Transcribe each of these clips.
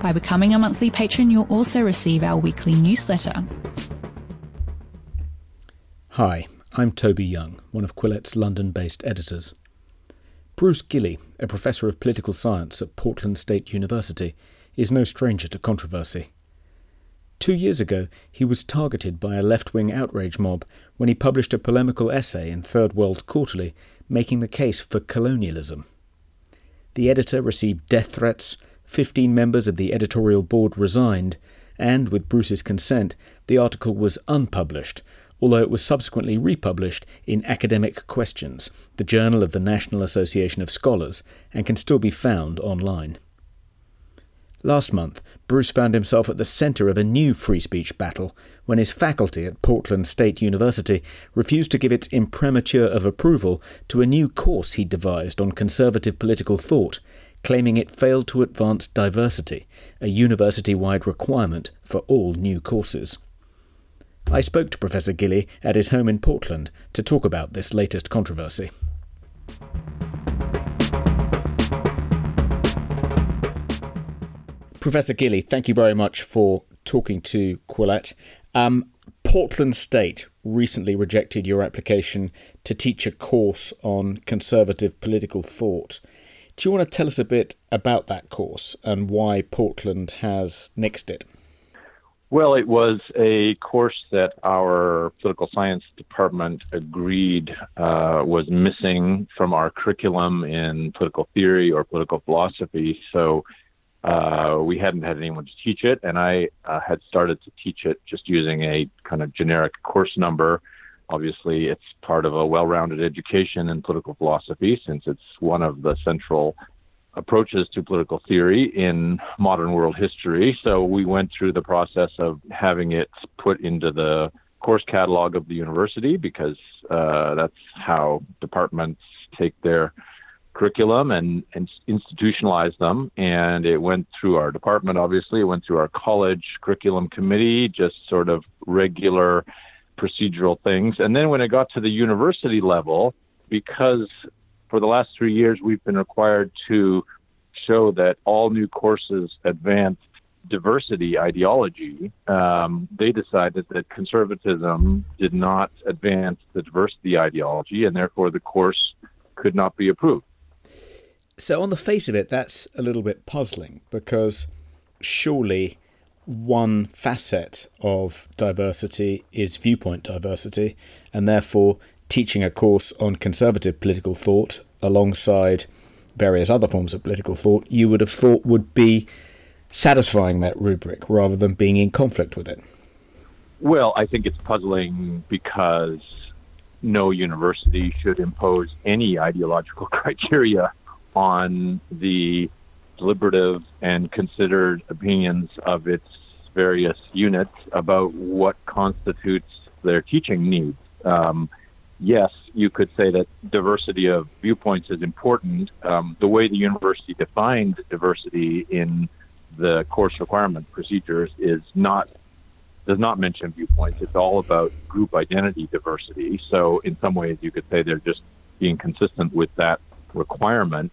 By becoming a monthly patron, you'll also receive our weekly newsletter. Hi, I'm Toby Young, one of Quillette's London based editors. Bruce Gilley, a professor of political science at Portland State University, is no stranger to controversy. Two years ago, he was targeted by a left wing outrage mob when he published a polemical essay in Third World Quarterly making the case for colonialism. The editor received death threats, 15 members of the editorial board resigned, and, with Bruce's consent, the article was unpublished, although it was subsequently republished in Academic Questions, the journal of the National Association of Scholars, and can still be found online. Last month, Bruce found himself at the centre of a new free speech battle when his faculty at Portland State University refused to give its imprimatur of approval to a new course he devised on conservative political thought, claiming it failed to advance diversity, a university wide requirement for all new courses. I spoke to Professor Gilley at his home in Portland to talk about this latest controversy. Professor Gilley, thank you very much for talking to Quillette. Um, Portland State recently rejected your application to teach a course on conservative political thought. Do you want to tell us a bit about that course and why Portland has nixed it? Well, it was a course that our political science department agreed uh, was missing from our curriculum in political theory or political philosophy. So uh, we hadn't had anyone to teach it, and I uh, had started to teach it just using a kind of generic course number. Obviously, it's part of a well rounded education in political philosophy since it's one of the central approaches to political theory in modern world history. So we went through the process of having it put into the course catalog of the university because uh, that's how departments take their curriculum and, and institutionalize them. And it went through our department, obviously, it went through our college curriculum committee, just sort of regular procedural things. And then when it got to the university level, because for the last three years we've been required to show that all new courses advance diversity ideology, um, they decided that conservatism did not advance the diversity ideology, and therefore the course could not be approved. So, on the face of it, that's a little bit puzzling because surely one facet of diversity is viewpoint diversity, and therefore teaching a course on conservative political thought alongside various other forms of political thought, you would have thought would be satisfying that rubric rather than being in conflict with it. Well, I think it's puzzling because no university should impose any ideological criteria on the deliberative and considered opinions of its various units about what constitutes their teaching needs. Um, yes, you could say that diversity of viewpoints is important. Um, the way the university defined diversity in the course requirement procedures is not does not mention viewpoints. It's all about group identity diversity. So in some ways, you could say they're just being consistent with that requirement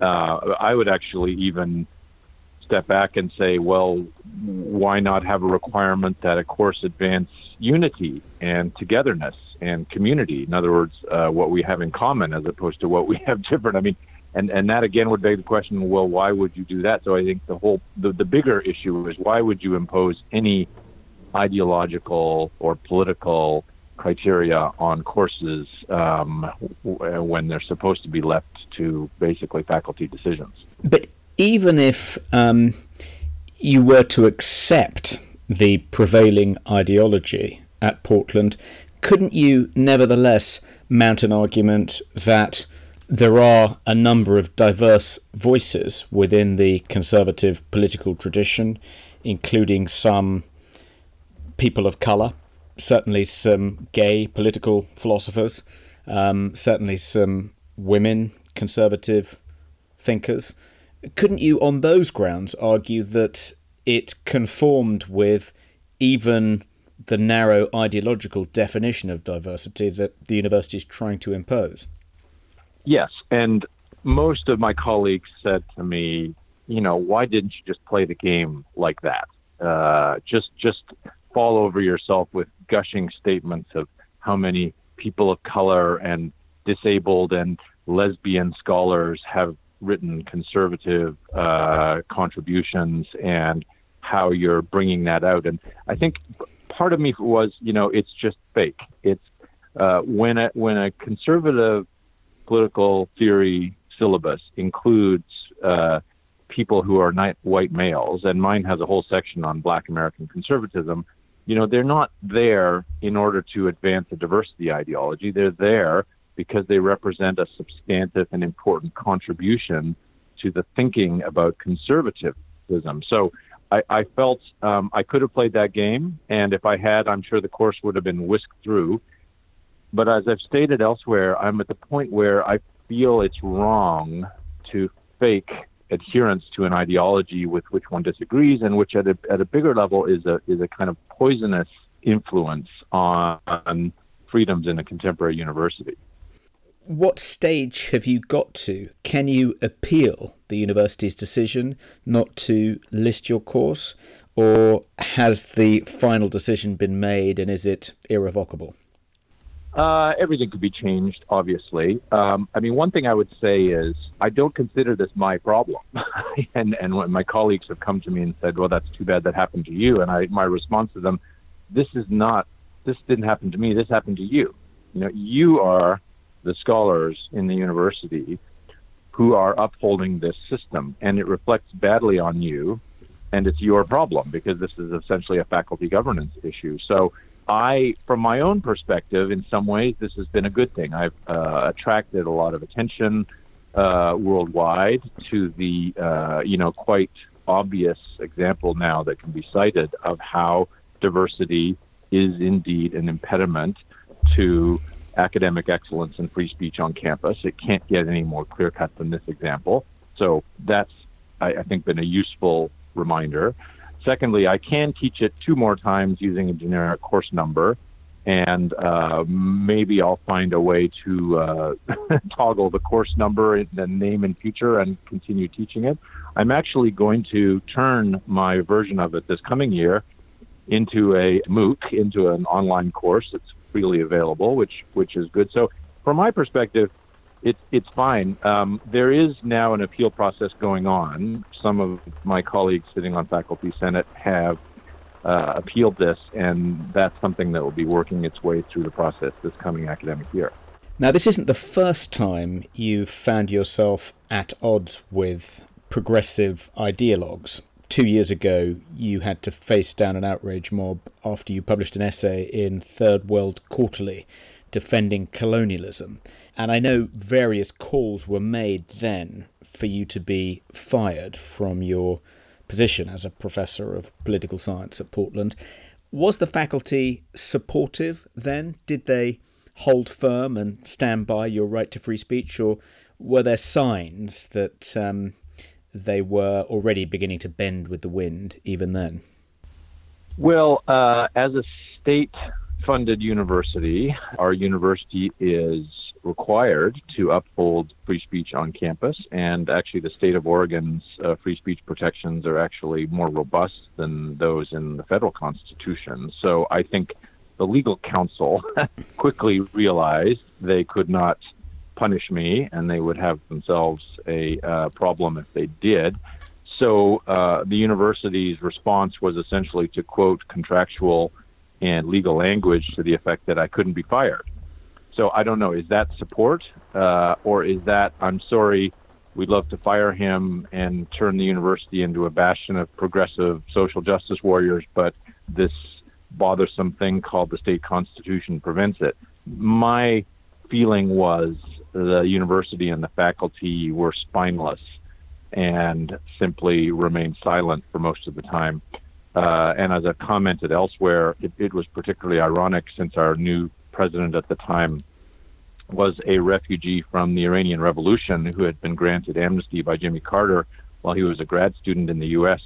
uh, I would actually even step back and say, well, why not have a requirement that a course advance unity and togetherness and community? In other words, uh, what we have in common as opposed to what we have different. I mean, and and that again would beg the question, well, why would you do that? So I think the whole the, the bigger issue is why would you impose any ideological or political criteria on courses um, when they're supposed to be left to basically faculty decisions. But even if um, you were to accept the prevailing ideology at Portland, couldn't you nevertheless mount an argument that there are a number of diverse voices within the conservative political tradition, including some people of colour, certainly some gay political philosophers, um, certainly some women, conservative thinkers. Couldn't you, on those grounds, argue that it conformed with even the narrow ideological definition of diversity that the university is trying to impose? Yes, and most of my colleagues said to me, you know, why didn't you just play the game like that? Uh, just just fall over yourself with gushing statements of how many people of color and disabled and lesbian scholars have written conservative uh, contributions and how you're bringing that out. And I think part of me was, you know, it's just fake. It's uh, when a when a conservative political theory syllabus includes uh, people who are not white males, and mine has a whole section on Black American conservatism. You know, they're not there in order to advance a diversity ideology. They're there because they represent a substantive and important contribution to the thinking about conservatism. So I, I felt um, I could have played that game, and if I had, I'm sure the course would have been whisked through. But as I've stated elsewhere, I'm at the point where I feel it's wrong to fake adherence to an ideology with which one disagrees, and which at a, at a bigger level is a is a kind of poisonous influence on, freedoms in a contemporary university what stage have you got to? Can you appeal the university's decision not to list your course, or has the final decision been made and is it irrevocable? Uh, everything could be changed, obviously. Um, I mean, one thing I would say is I don't consider this my problem. and and when my colleagues have come to me and said, "Well, that's too bad that happened to you," and I my response to them, "This is not. This didn't happen to me. This happened to you. You know, you are the scholars in the university who are upholding this system, and it reflects badly on you, and it's your problem because this is essentially a faculty governance issue. So, I, from my own perspective, in some ways, this has been a good thing. I've uh, attracted a lot of attention uh, worldwide to the, uh, you know, quite obvious example now that can be cited of how diversity is indeed an impediment to academic excellence and free speech on campus. It can't get any more clear cut than this example. So that's, I, I think, been a useful reminder. Secondly, I can teach it two more times using a generic course number, and uh, maybe I'll find a way to uh, toggle the course number and the name in future and continue teaching it. I'm actually going to turn my version of it this coming year into a MOOC, into an online course. It's freely available, which which is good. So from my perspective, it's it's fine. Um, there is now an appeal process going on. Some of my colleagues sitting on faculty senate have uh, appealed this, and that's something that will be working its way through the process this coming academic year. Now, this isn't the first time you've found yourself at odds with progressive ideologues two years ago, you had to face down an outrage mob after you published an essay in Third World Quarterly defending colonialism. And I know various calls were made then for you to be fired from your position as a professor of political science at Portland. Was the faculty supportive then? Did they hold firm and stand by your right to free speech, or were there signs that um, they were already beginning to bend with the wind even then? Well, uh, as a state funded university, our university is required to uphold free speech on campus. And actually, the state of Oregon's uh, free speech protections are actually more robust than those in the federal constitution. So I think the legal counsel quickly realized they could not punish me, and they would have themselves a uh, problem if they did. So uh, the university's response was essentially to quote contractual and legal language to the effect that I couldn't be fired. So I don't know, is that support uh, or is that I'm sorry, we'd love to fire him and turn the university into a bastion of progressive social justice warriors, but this bothersome thing called the state constitution prevents it. My feeling was the university and the faculty were spineless and simply remained silent for most of the time. Uh, and as I've commented elsewhere, it, it was particularly ironic since our new president at the time was a refugee from the Iranian Revolution who had been granted amnesty by Jimmy Carter while he was a grad student in the U.S.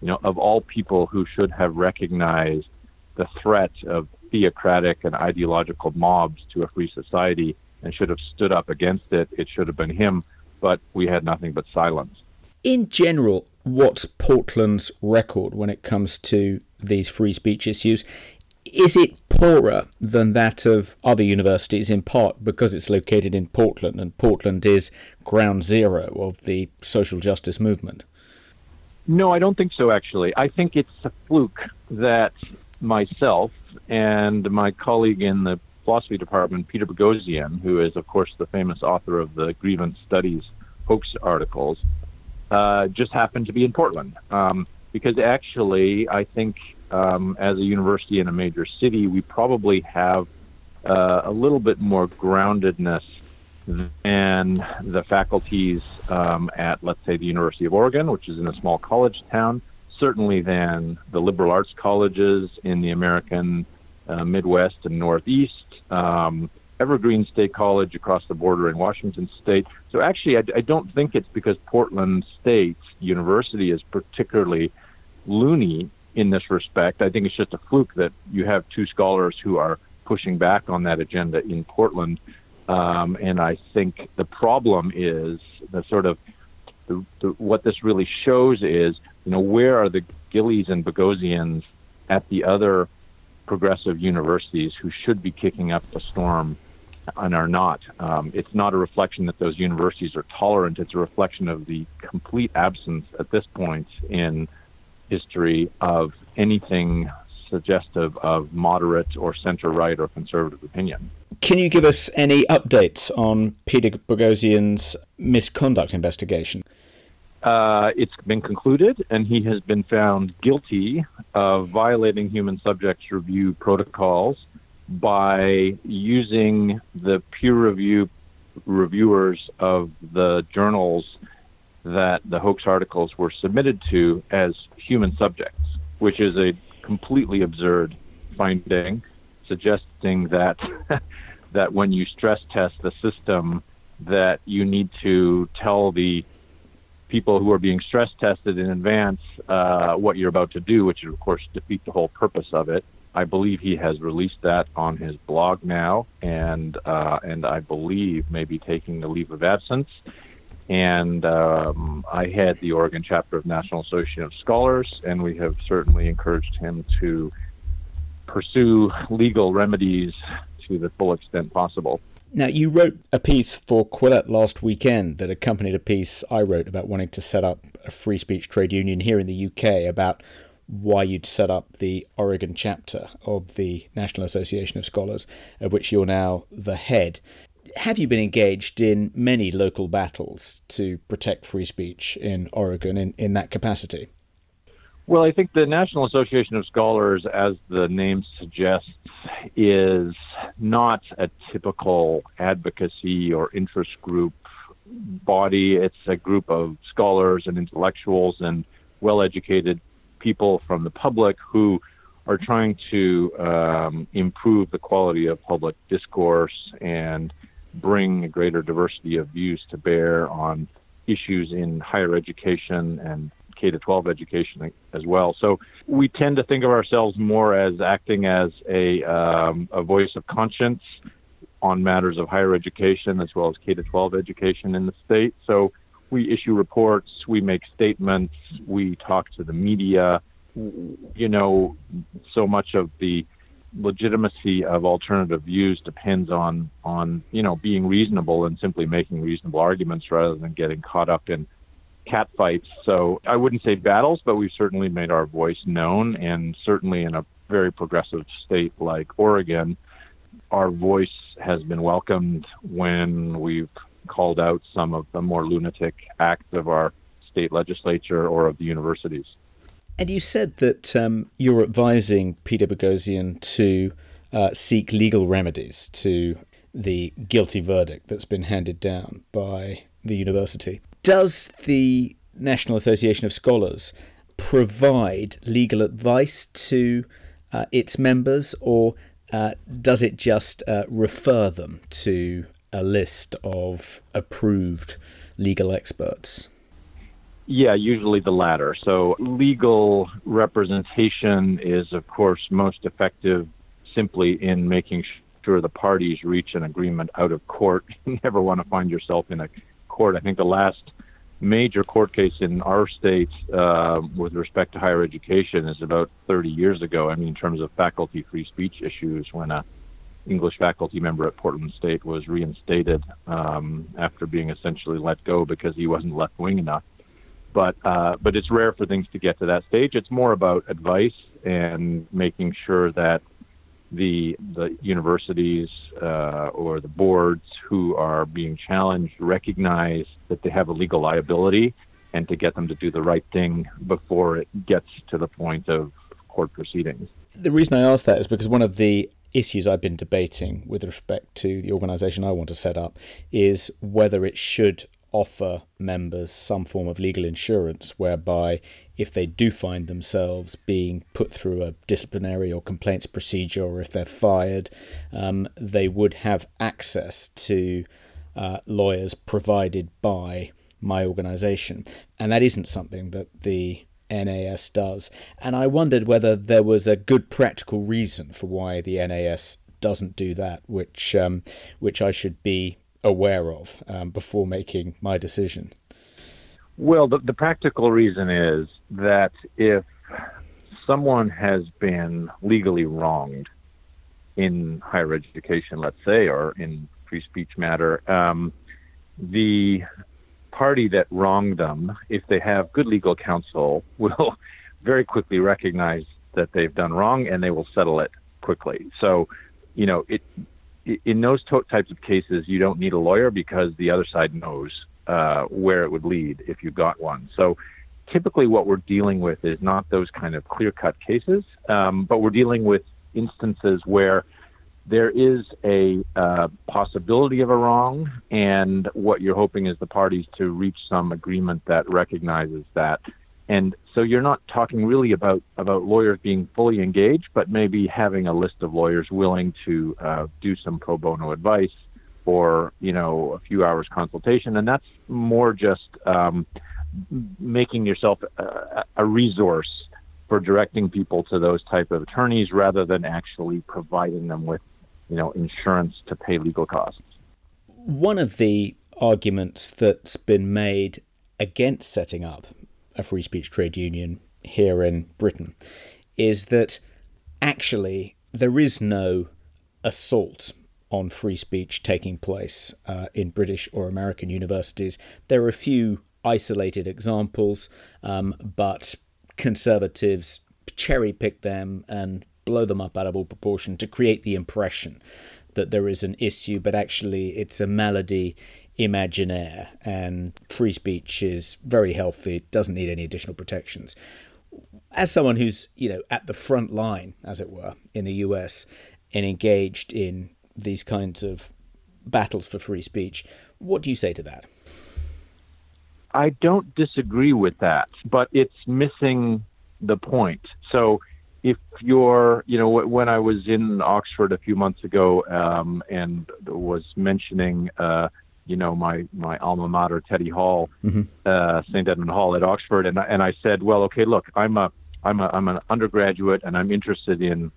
You know, of all people who should have recognized the threat of theocratic and ideological mobs to a free society and should have stood up against it, it should have been him. But we had nothing but silence. In general, what's Portland's record when it comes to these free speech issues? Is it poorer than that of other universities in part because it's located in Portland and Portland is ground zero of the social justice movement? No, I don't think so, actually. I think it's a fluke that myself and my colleague in the philosophy department, Peter Boghossian, who is, of course, the famous author of the Grievance Studies hoax articles, uh, just happened to be in Portland. Um, because actually, I think um, as a university in a major city, we probably have uh, a little bit more groundedness than the faculties um, at, let's say, the University of Oregon, which is in a small college town, certainly than the liberal arts colleges in the American uh, Midwest and Northeast, um, Evergreen State College across the border in Washington State. So actually, I, I don't think it's because Portland State University is particularly loony in this respect. I think it's just a fluke that you have two scholars who are pushing back on that agenda in Portland. Um, and I think the problem is the sort of the, the, what this really shows is, you know, where are the Gilleys and Boghossians at the other progressive universities who should be kicking up a storm and are not. Um, it's not a reflection that those universities are tolerant. It's a reflection of the complete absence at this point in history of anything suggestive of moderate or center right or conservative opinion. Can you give us any updates on Peter Boghossian's misconduct investigation? Uh, it's been concluded, and he has been found guilty of violating human subjects review protocols by using the peer review reviewers of the journals that the hoax articles were submitted to as human subjects, which is a completely absurd finding, suggesting that that when you stress test the system, that you need to tell the people who are being stress tested in advance uh, what you're about to do, which of course defeat the whole purpose of it. I believe he has released that on his blog now, and uh, and I believe maybe taking the leave of absence. And um, I head the Oregon chapter of National Association of Scholars, and we have certainly encouraged him to pursue legal remedies to the full extent possible. Now, you wrote a piece for Quillette last weekend that accompanied a piece I wrote about wanting to set up a free speech trade union here in the UK about why you'd set up the Oregon chapter of the National Association of Scholars, of which you're now the head. Have you been engaged in many local battles to protect free speech in Oregon in, in that capacity? Well, I think the National Association of Scholars, as the name suggests, is not a typical advocacy or interest group body. It's a group of scholars and intellectuals and well educated people from the public who are trying to um, improve the quality of public discourse and bring a greater diversity of views to bear on issues in higher education and K to 12 education as well. So we tend to think of ourselves more as acting as a um, a voice of conscience on matters of higher education as well as K to 12 education in the state. So we issue reports, we make statements, we talk to the media. You know, so much of the legitimacy of alternative views depends on on you know being reasonable and simply making reasonable arguments rather than getting caught up in catfights. So I wouldn't say battles, but we've certainly made our voice known, and certainly in a very progressive state like Oregon, our voice has been welcomed when we've called out some of the more lunatic acts of our state legislature or of the universities. And you said that um, you're advising Peter Boghossian to uh, seek legal remedies to the guilty verdict that's been handed down by the university. Does the National Association of Scholars provide legal advice to uh, its members, or uh, does it just uh, refer them to a list of approved legal experts? Yeah, usually the latter. So, legal representation is, of course, most effective simply in making sure the parties reach an agreement out of court. You never want to find yourself in a court. I think the last major court case in our state uh, with respect to higher education is about 30 years ago. I mean, in terms of faculty free speech issues, when a English faculty member at Portland State was reinstated um, after being essentially let go because he wasn't left wing enough. But uh, but it's rare for things to get to that stage. It's more about advice and making sure that the the universities uh, or the boards who are being challenged recognize that they have a legal liability and to get them to do the right thing before it gets to the point of court proceedings. The reason I ask that is because one of the issues I've been debating with respect to the organisation I want to set up is whether it should offer members some form of legal insurance whereby if they do find themselves being put through a disciplinary or complaints procedure or if they're fired, um, they would have access to uh, lawyers provided by my organisation. And that isn't something that the NAS does. And I wondered whether there was a good practical reason for why the NAS doesn't do that, which um, which I should be aware of um, before making my decision. Well, the, the practical reason is that if someone has been legally wronged in higher education, let's say, or in free speech matter, um, the party that wronged them, if they have good legal counsel, will very quickly recognize that they've done wrong and they will settle it quickly. So, you know, it in those types of cases, you don't need a lawyer because the other side knows uh, where it would lead if you got one. So, typically, what we're dealing with is not those kind of clear-cut cases, um, but we're dealing with instances where there is a uh, possibility of a wrong, and what you're hoping is the parties to reach some agreement that recognizes that. And so you're not talking really about, about lawyers being fully engaged, but maybe having a list of lawyers willing to uh, do some pro bono advice or you know a few hours consultation, and that's more just um, making yourself a, a resource for directing people to those type of attorneys rather than actually providing them with you know, insurance to pay legal costs. One of the arguments that's been made against setting up a free speech trade union here in Britain is that actually there is no assault on free speech taking place uh, in British or American universities. There are a few isolated examples, um, but conservatives cherry pick them and blow them up out of all proportion to create the impression that there is an issue, but actually it's a malady imaginaire, and free speech is very healthy, it doesn't need any additional protections. As someone who's, you know, at the front line, as it were, in the US and engaged in these kinds of battles for free speech, what do you say to that? I don't disagree with that, but it's missing the point. So if you're, you know, when I was in Oxford a few months ago um, and was mentioning, uh, you know, my my alma mater, Teddy Hall, mm-hmm. uh, St. Edmund Hall at Oxford, and and I said, well, okay, look, I'm a I'm a I'm an undergraduate, and I'm interested in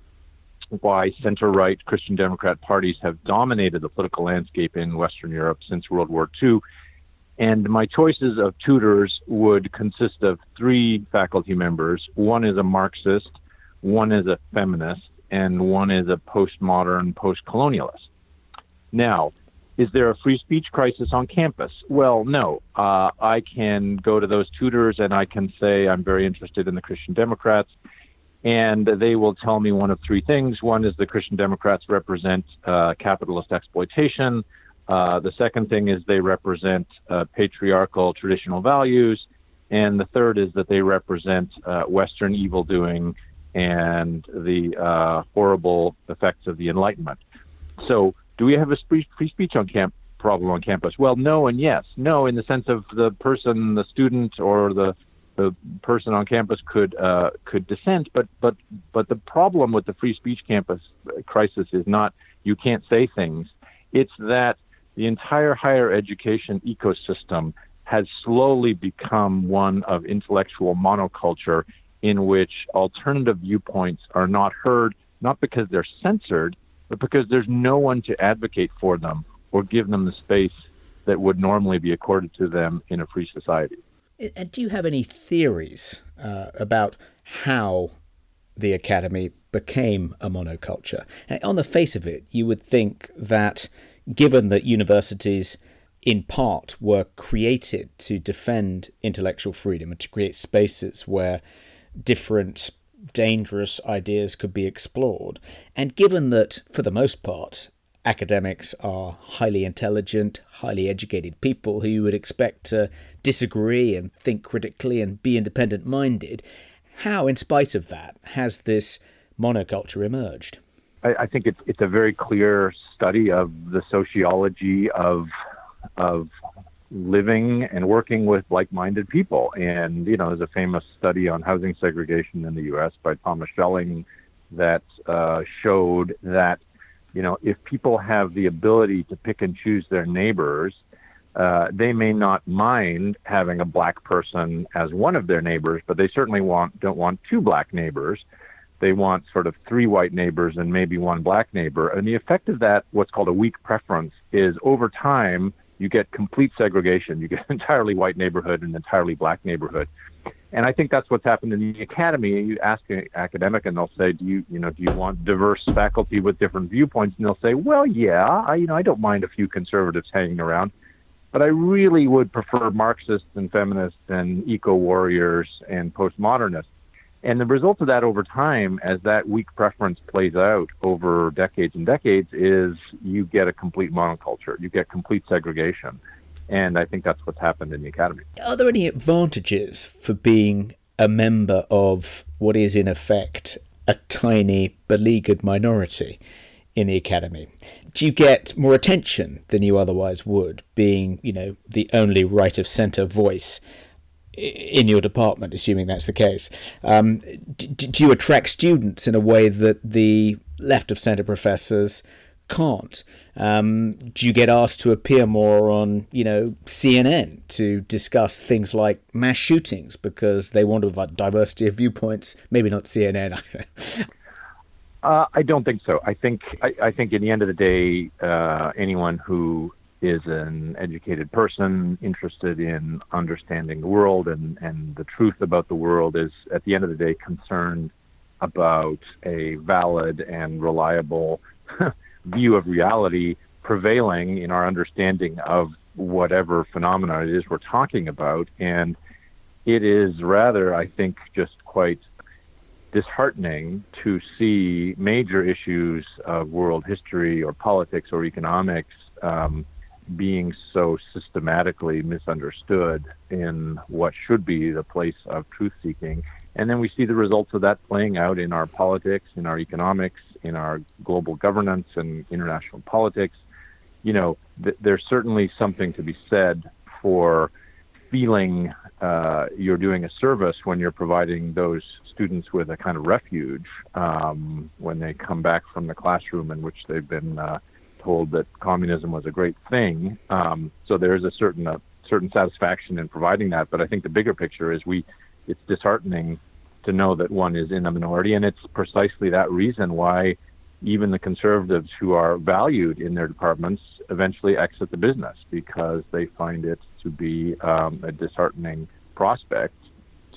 why center-right Christian Democrat parties have dominated the political landscape in Western Europe since World War II. And my choices of tutors would consist of three faculty members. One is a Marxist, one is a feminist, and one is a postmodern post-colonialist. Now, is there a free speech crisis on campus? Well, no. Uh, I can go to those tutors and I can say I'm very interested in the Christian Democrats, and they will tell me one of three things. One is the Christian Democrats represent uh, capitalist exploitation. Uh, the second thing is they represent uh, patriarchal traditional values. And the third is that they represent uh, Western evil doing and the uh, horrible effects of the Enlightenment. So, do we have a free, speech on camp problem on campus? Well, no and yes. No, in the sense of the person, the student, or the the person on campus could uh, could dissent. But but but the problem with the free speech campus crisis is not you can't say things. It's that the entire higher education ecosystem has slowly become one of intellectual monoculture in which alternative viewpoints are not heard, not because they're censored, but because there's no one to advocate for them or give them the space that would normally be accorded to them in a free society. And do you have any theories uh, about how the academy became a monoculture? On the face of it, you would think that given that universities in part were created to defend intellectual freedom and to create spaces where different dangerous ideas could be explored. And given that, for the most part, academics are highly intelligent, highly educated people who you would expect to disagree and think critically and be independent minded, how, in spite of that, has this monoculture emerged? I, I think it's it's a very clear study of the sociology of of living and working with like-minded people. And you know, there's a famous study on housing segregation in the U.S. by Thomas Schelling that uh, showed that you know if people have the ability to pick and choose their neighbors, uh, they may not mind having a black person as one of their neighbors, but they certainly want don't want two black neighbors. They want sort of three white neighbors and maybe one black neighbor. And the effect of that, what's called a weak preference, is over time you get complete segregation. You get an entirely white neighborhood and an entirely black neighborhood. And I think that's what's happened in the academy. You ask an academic, and they'll say, "Do you, you know, do you want diverse faculty with different viewpoints?" And they'll say, "Well, yeah, I, you know, I don't mind a few conservatives hanging around, but I really would prefer Marxists and feminists and eco warriors and postmodernists." And the result of that over time, as that weak preference plays out over decades and decades, is you get a complete monoculture. You get complete segregation. And I think that's what's happened in the academy. Are there any advantages for being a member of what is, in effect, a tiny, beleaguered minority in the academy? Do you get more attention than you otherwise would, being, you know, the only right of centre voice in your department, assuming that's the case. Um, do, do, you attract students in a way that the left of centre professors can't? Um, do you get asked to appear more on, you know, CNN to discuss things like mass shootings because they want to a diversity of viewpoints? Maybe not CNN. uh, I don't think so. I think I, I, think in the end of the day, uh, anyone who is an educated person interested in understanding the world and, and the truth about the world is at the end of the day concerned about a valid and reliable view of reality prevailing in our understanding of whatever phenomena it is we're talking about. And it is rather, I think, just quite disheartening to see major issues of world history or politics or economics um, being so systematically misunderstood in what should be the place of truth seeking. And then we see the results of that playing out in our politics, in our economics, in our global governance and international politics. You know, th- there's certainly something to be said for feeling uh, you're doing a service when you're providing those students with a kind of refuge um, when they come back from the classroom in which they've been uh, told that communism was a great thing. Um, so there is a certain a certain satisfaction in providing that. But I think the bigger picture is we it's disheartening to know that one is in a minority, and it's precisely that reason why even the conservatives who are valued in their departments eventually exit the business because they find it to be um, a disheartening prospect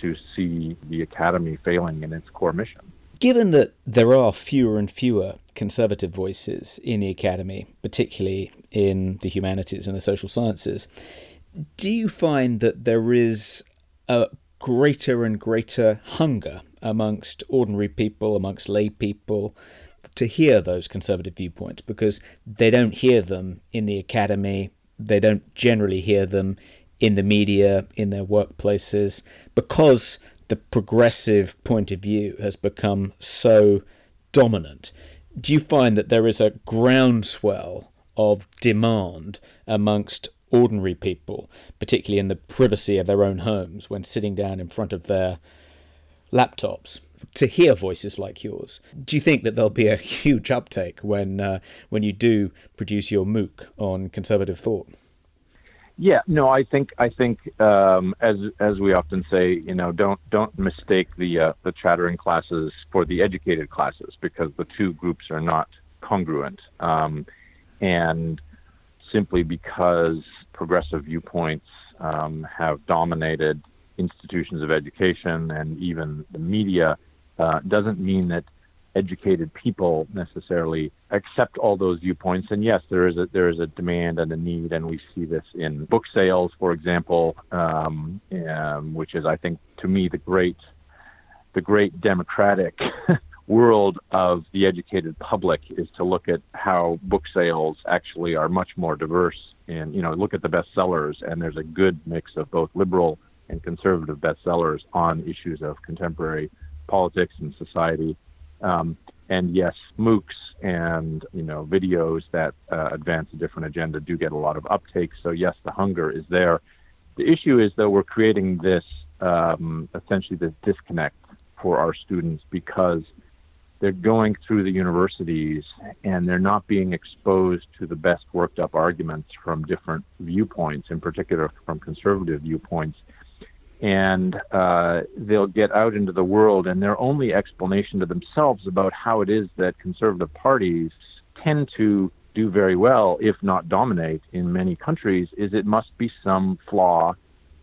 to see the academy failing in its core mission. Given that there are fewer and fewer conservative voices in the academy, particularly in the humanities and the social sciences, do you find that there is a greater and greater hunger amongst ordinary people, amongst lay people, to hear those conservative viewpoints? Because they don't hear them in the academy, they don't generally hear them in the media, in their workplaces, because the progressive point of view has become so dominant. Do you find that there is a groundswell of demand amongst ordinary people, particularly in the privacy of their own homes, when sitting down in front of their laptops, to hear voices like yours. Do you think that there'll be a huge uptake when uh, when you do produce your MOOC on conservative thought? Yeah, no, I think I think um, as as we often say, you know, don't don't mistake the uh, the chattering classes for the educated classes because the two groups are not congruent, um, and simply because progressive viewpoints um, have dominated institutions of education and even the media uh, doesn't mean that educated people necessarily accept all those viewpoints. And yes, there is a there is a demand and a need, and we see this in book sales, for example, um, um, which is, I think, to me, the great the great democratic world of the educated public is to look at how book sales actually are much more diverse and you know look at the bestsellers and there's a good mix of both liberal and conservative bestsellers on issues of contemporary politics and society um, and yes, MOOCs and you know videos that uh, advance a different agenda do get a lot of uptake. So yes, the hunger is there. The issue is though we're creating this um, essentially this disconnect for our students because they're going through the universities and they're not being exposed to the best worked up arguments from different viewpoints, in particular from conservative viewpoints and uh, they'll get out into the world, and their only explanation to themselves about how it is that conservative parties tend to do very well, if not dominate, in many countries, is it must be some flaw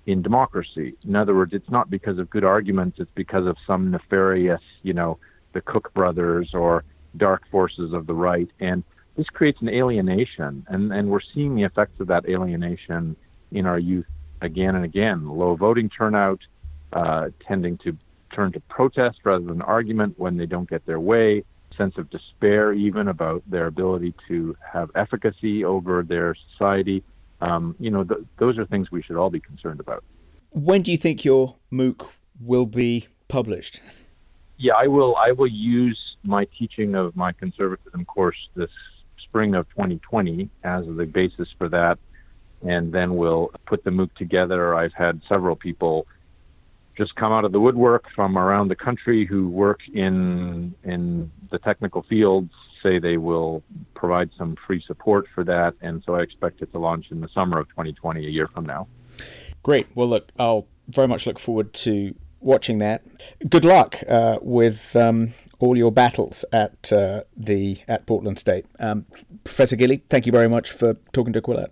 in democracy. In other words, it's not because of good arguments; it's because of some nefarious, you know, the Koch brothers or dark forces of the right, and this creates an alienation, and and we're seeing the effects of that alienation in our youth again and again. Low voting turnout, uh, tending to turn to protest rather than argument when they don't get their way, sense of despair even about their ability to have efficacy over their society. Um, you know, th- those are things we should all be concerned about. When do you think your MOOC will be published? Yeah, I will. I will use my teaching of my conservatism course this spring of 2020 as the basis for that and then we'll put the MOOC together. I've had several people just come out of the woodwork from around the country who work in in the technical fields say they will provide some free support for that and so I expect it to launch in the summer of 2020 a year from now. Great. Well look, I'll very much look forward to watching that. Good luck uh, with um, all your battles at uh, the at Portland State. Um, Professor Gilley, thank you very much for talking to Quillette.